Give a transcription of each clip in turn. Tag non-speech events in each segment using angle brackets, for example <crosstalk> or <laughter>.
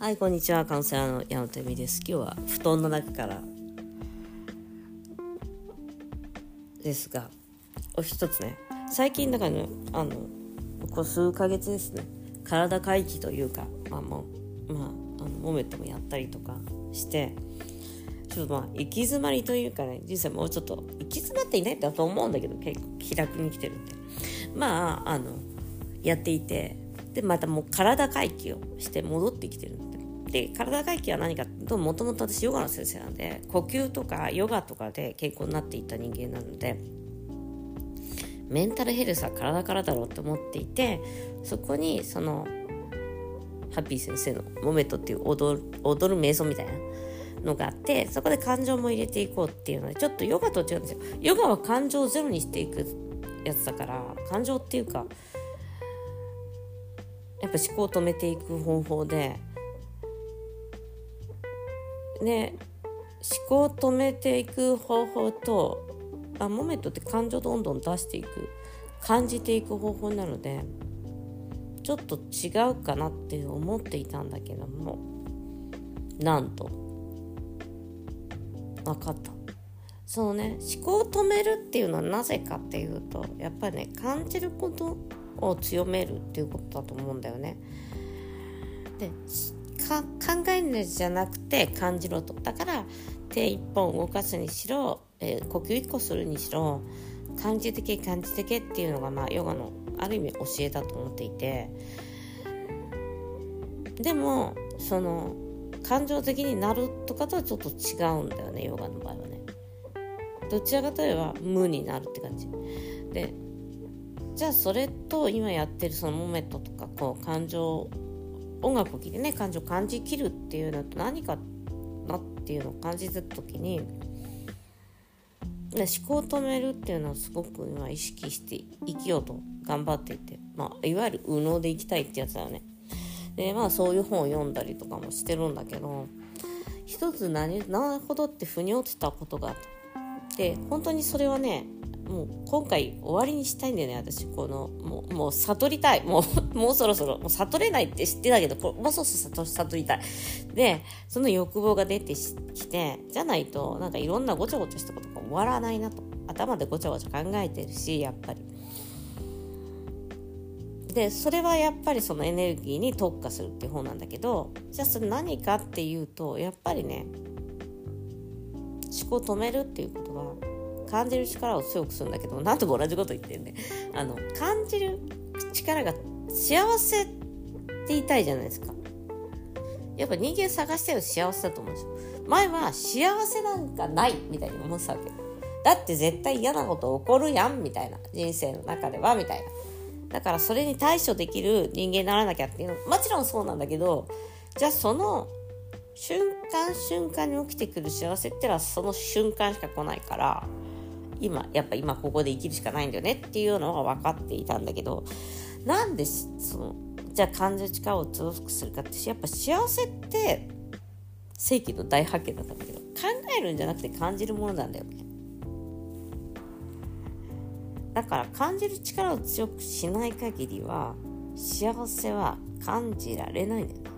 はい、こんにちは。カウンセラーの矢野由美です。今日は布団の中からですが、お一つね、最近だからね、あの、ここ数ヶ月ですね、体回帰というか、まあもう、まあ、あのモメットもやったりとかして、ちょっとまあ、行き詰まりというかね、人生もうちょっと、行き詰まっていないんだと思うんだけど、結構気楽に来てるんで。まあ、あの、やっていて、で、またもう体回帰をして戻ってきてるんで。で、体回帰は何かともともと私ヨガの先生なんで、呼吸とかヨガとかで健康になっていった人間なので、メンタルヘルスは体からだろうと思っていて、そこにその、ハッピー先生のモメットっていう踊る踊る瞑想みたいなのがあってそこで感情も入れていこうっていうのでちょっとヨガと違うんですよ。ヨガは感情をゼロにしていくやつだから感情っていうかやっぱ思考を止めていく方法でね思考を止めていく方法とあモメットって感情どんどん出していく感じていく方法なのでちょっと違うかなって思っていたんだけどもなんと分かったそのね思考を止めるっていうのはなぜかっていうとやっぱりね感じることを強めるっていうことだと思うんだよね。で考えるんじゃなくて感じろと。だから手一本動かすにしろ、えー、呼吸一個するにしろ感じてけ感じてけっていうのがまあヨガのある意味教えだと思っていて。でもその感情的になるとかとはちょっと違うんだよねヨガの場合はね。どちらかといえば無になるって感じ。でじゃあそれと今やってるそのモメットとかこう感情音楽を聴いてね感情を感じきるっていうのと何かなっていうのを感じた時に思考を止めるっていうのをすごく今意識して生きようと頑張っていて、まあ、いわゆる右脳で生きたいってやつだよね。でまあそういう本を読んだりとかもしてるんだけど一つ何なるほどって腑に落ちたことがあって本当にそれはねもう今回終わりにしたいんだよね私。このもうもう悟りたい。もう <laughs> もうそろそろ。もう悟れないって知ってたけどこもうそろそろ悟りたい。でその欲望が出てきてじゃないとなんかいろんなごちゃごちゃしたことが終わらないなと。頭でごちゃごちゃ考えてるしやっぱり。でそれはやっぱりそのエネルギーに特化するっていう方なんだけどじゃあそれ何かっていうとやっぱりね思考止めるっていうことは感じる力を強くするんだけど何度も同じこと言ってるねあの感じる力が幸せって言いたいじゃないですか。やっぱ人間探してる幸せだと思うんですよ。前は幸せなんかないみたいに思ってたわけ。だって絶対嫌なこと起こるやんみたいな。人生の中ではみたいな。だからそれに対処できる人間にならなきゃっていうの。もちろんそうなんだけどじゃあその瞬間瞬間に起きてくる幸せってのはその瞬間しか来ないから今やっぱ今ここで生きるしかないんだよねっていうのは分かっていたんだけどなんでそのじゃあ感じる力を強くするかってやっぱ幸せって世紀の大発見だったんだけど考えるんじゃなくて感じるものなんだよね。だから感じる力を強くしない限りは幸せは感じられないんだよね。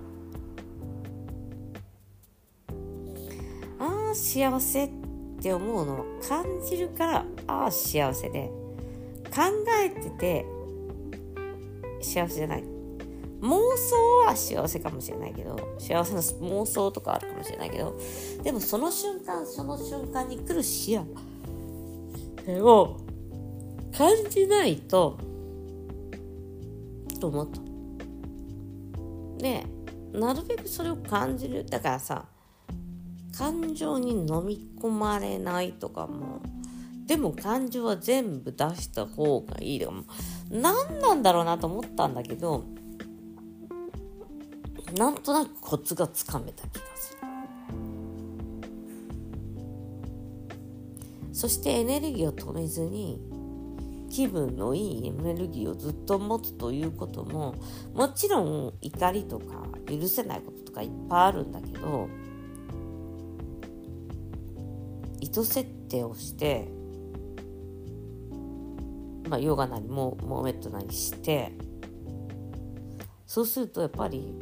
ああ幸せってって思うのは感じるからああ幸せで。考えてて幸せじゃない。妄想は幸せかもしれないけど幸せな妄想とかあるかもしれないけどでもその瞬間その瞬間に来る幸せを感じないとと思った。でなるべくそれを感じる。だからさ感情に飲み込まれないとかも。でも感情は全部出した方がいいとかも何なんだろうなと思ったんだけどなんとなくコツがつかめた気がする。そしてエネルギーを止めずに気分のいいエネルギーをずっと持つということももちろん怒りとか許せないこととかいっぱいあるんだけど糸設定をして、まあ、ヨガなりモーメットなりしてそうするとやっぱり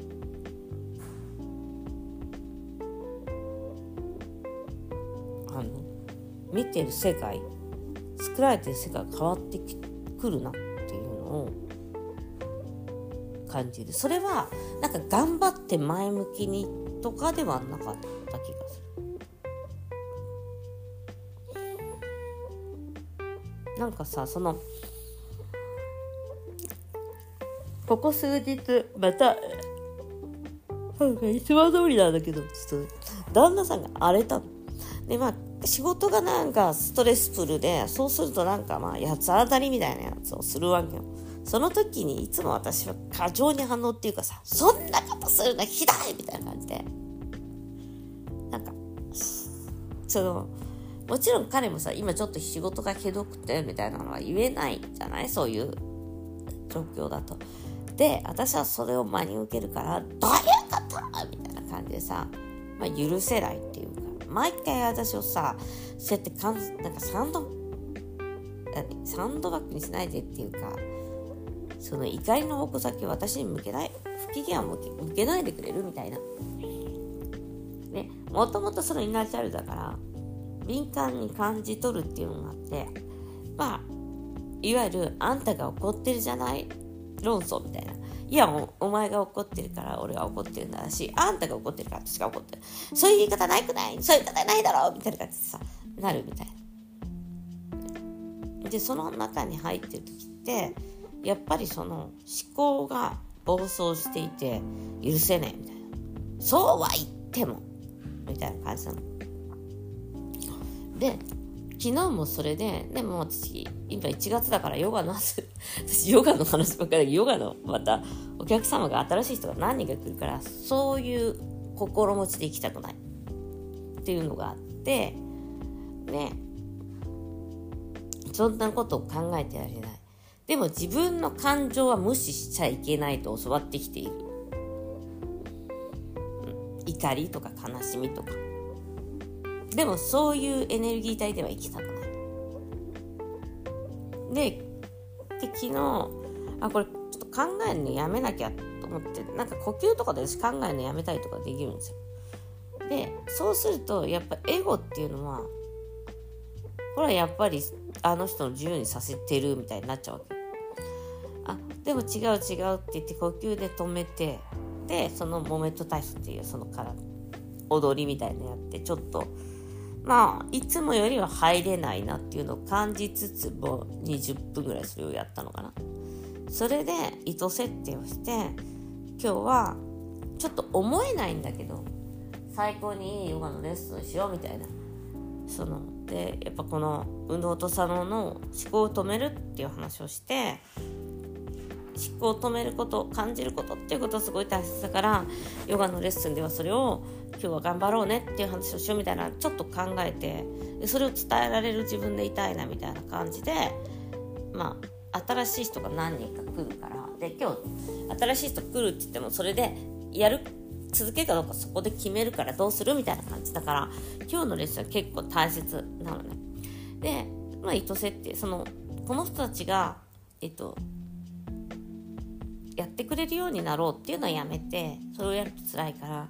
あの見てる世界作られてる世界が変わってくるなっていうのを感じるそれはなんか頑張って前向きにとかではなかった気がする。なんかさそのここ数日またなんかいつも通りなんだけどちょっと旦那さんが荒れた。でまあ仕事がなんかストレスフルでそうするとなんかまあ八つ当たりみたいなやつをするわけよ。その時にいつも私は過剰に反応っていうかさ、そんなことするのひどいみたいな感じで。なんか、その、もちろん彼もさ、今ちょっと仕事がひどくてみたいなのは言えないじゃない？そういう状況だと。で、私はそれを真に受けるから、どういうこと？みたいな感じでさ、まあ、許せないっていうか、毎回私をさ、そうやってかん、なんかサンド、サンドバッグにしないでっていうか、その怒りの矛先を私に向けない不機嫌を向けないでくれるみたいな。ね、もともとそのイナーチャルだから敏感に感じ取るっていうのがあってまあいわゆるあんたが怒ってるじゃない？論争みたいな。いやお、お前が怒ってるから俺が怒ってるんだし、あんたが怒ってるから私が怒ってる。そういう言い方ないくない？そういう言い方ないだろみたいな感じでさ、なるみたいな。で、その中に入ってる時って、やっぱりその思考が暴走していて許せねえみたいなそうは言ってもみたいな感じなので昨日もそれででも私今1月だからヨガの <laughs> 私ヨガの話ばっかりヨガのまたお客様が新しい人が何人か来るからそういう心持ちで行きたくないっていうのがあってねそんなことを考えてられないでも自分の感情は無視しちゃいけないと教わってきている。怒りとか悲しみとか。でもそういうエネルギー体では生きたくない。で、で昨日、あ、これちょっと考えるのやめなきゃと思って、なんか呼吸とかで私考えるのやめたりとかできるんですよ。で、そうするとやっぱエゴっていうのは、これはやっぱりあの人の自由にさせてるみたいになっちゃうわけ。あでも違う違うって言って呼吸で止めてでそのモメント体操っていうそのから踊りみたいなのやってちょっとまあいつもよりは入れないなっていうのを感じつつも20分ぐらいそれをやったのかな。それで糸設定をして今日はちょっと思えないんだけど最高にいいヨガのレッスンしようみたいな。そのでやっぱこの運動と左脳の思考を止めるっていう話をして思考を止めること感じることっていうことはすごい大切だからヨガのレッスンではそれを今日は頑張ろうねっていう話をしようみたいなちょっと考えてそれを伝えられる自分でいたいなみたいな感じでまあ新しい人が何人か来るからで今日新しい人来るって言ってもそれでやる続けるかどうかそこで決めるからどうするみたいな感じだから今日のレッスンは結構大切なのね。で、まあ、意図設定そのこの人たちがえっとやってくれるようになろうっていうのはやめてそれをやると辛いから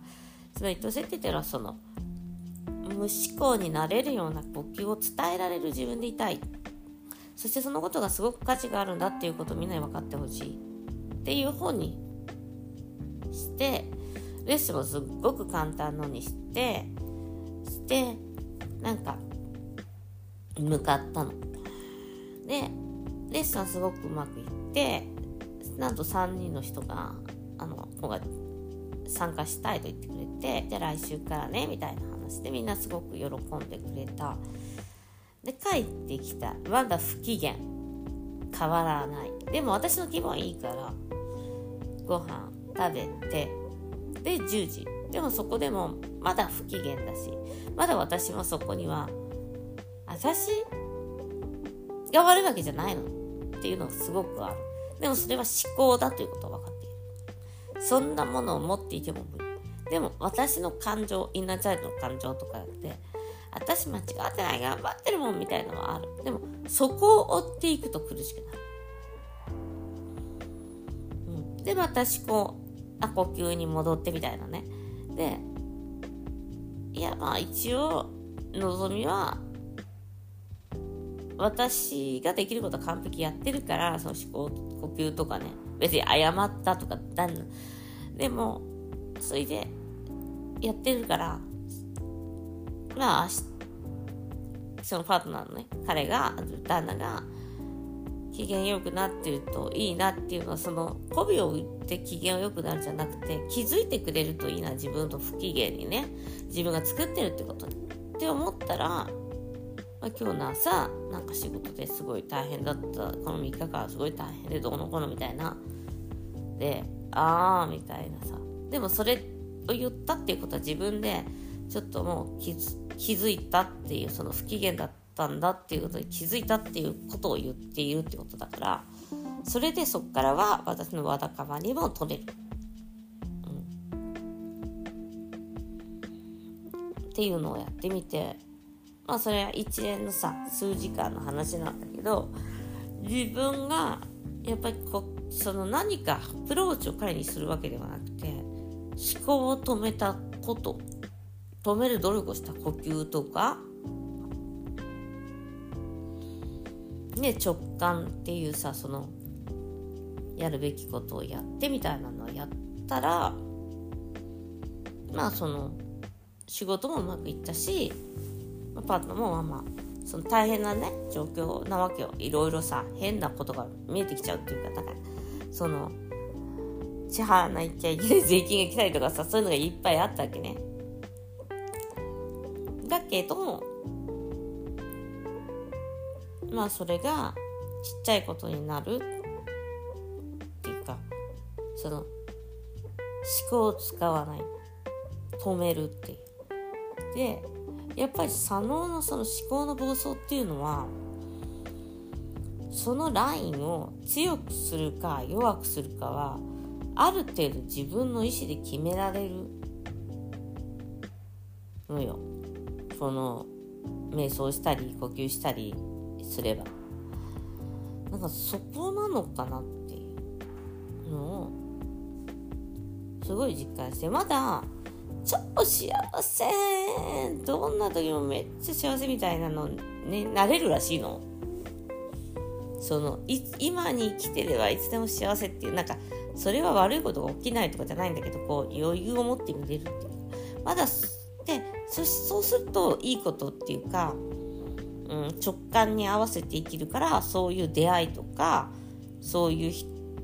その意図設定っていうのはその無思考になれるような呼吸を伝えられる自分でいたい。そしてそのことがすごく価値があるんだっていうことをみんなに分かってほしいっていう本にしてレッスンもすっごく簡単のにしてしてなんか向かったの。でレッスンはすごくうまくいってなんと3人の人があの子が参加したいと言ってくれてじゃあ来週からねみたいな話でみんなすごく喜んでくれた。で帰ってきた。まだ不機嫌。変わらない。でも私の気分いいからご飯食べてで10時。でもそこでもまだ不機嫌だしまだ私もそこには私が悪いわけじゃないの。っていうのがすごくあるでもそれは思考だということは分かっている。そんなものを持っていても無理。でも私の感情、インナーチャイルドの感情とかで、私間違ってない、頑張ってるもんみたいなのはある。でもそこを追っていくと苦しくなる。うん、で、また思考、あ、呼吸に戻ってみたいなね。で、いや、まあ一応、望みは、私ができることは完璧やってるからその思考呼吸とかね別に謝ったとかなんでもそれでやってるからまあそのパートナーのね彼が旦那が機嫌良くなってるといいなっていうのはその媚びを打って機嫌良くなるじゃなくて気づいてくれるといいな自分の不機嫌にね自分が作ってるってことにって思ったら、まあ、今日の朝なんか仕事ですごい大変だった。この3日間すごい大変でどうのこうのみたいな。でああみたいなさ。でもそれを言ったっていうことは自分でちょっともう気づいたっていうその不機嫌だったんだっていうことに気づいたっていうことを言っているってことだからそれでそっからは私のわだかまにも取れる、うん、っていうのをやってみてまあそれは一連のさ数時間の話なんだけど自分がやっぱりこその何かアプローチを彼にするわけではなくて思考を止めたこと。止める努力をした呼吸とか、ね、直感っていうさそのやるべきことをやってみたいなのをやったらまあその仕事もうまくいったしパートナーもまあまあその大変なね状況なわけよ。いろいろさ変なことが見えてきちゃうっていうかだからその支払わなきゃいけない税金が来たりとかさそういうのがいっぱいあったわけね。だけどまあそれがちっちゃいことになるっていうかその思考を使わない。止めるっていう。でやっぱり左脳のその思考の暴走っていうのはそのラインを強くするか弱くするかはある程度自分の意思で決められるのよ。その瞑想したり呼吸したりすればなんかそこなのかなっていうのをすごい実感してまだ超幸せ。どんな時もめっちゃ幸せみたいなのねなれるらしいの。その今に生きてればいつでも幸せっていうなんかそれは悪いことが起きないとかじゃないんだけどこう余裕を持って見れるっていうまだでそそうするといいことっていうか、うん、直感に合わせて生きるからそういう出会いとかそういう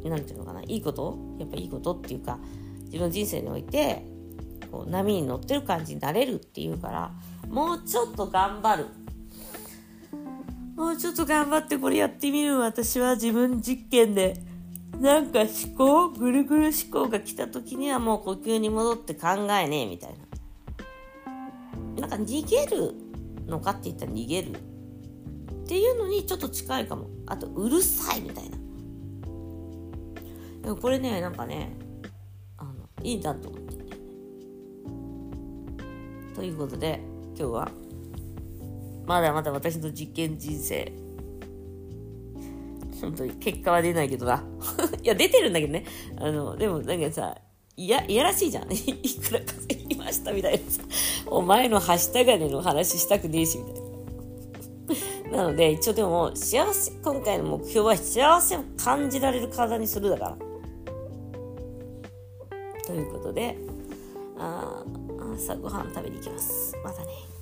何て言うのかないいこと？やっぱいいことっていうか自分の人生においてこう波に乗ってる感じになれるっていうからもうちょっと頑張る。もうちょっと頑張ってこれやってみる。私は自分実験でなんか思考ぐるぐる思考が来た時にはもう呼吸に戻って考えねえみたいな。なんか逃げるのかって言ったら逃げるっていうのにちょっと近いかも。あとうるさいみたいな。これねなんかねあのいいなと思ってということで今日はまだまだ私の実験人生。本当に結果は出ないけどな。<laughs> いや出てるんだけどね。あのでもなんかさいやいやらしいじゃん。<laughs> いくら稼ぎましたみたいなさ。お前のはした金の話したくねえし、みたいな。なので、一応でも、幸せ、今回の目標は幸せを感じられる体にするだから。ということで、あ朝ごはん食べに行きます。またね。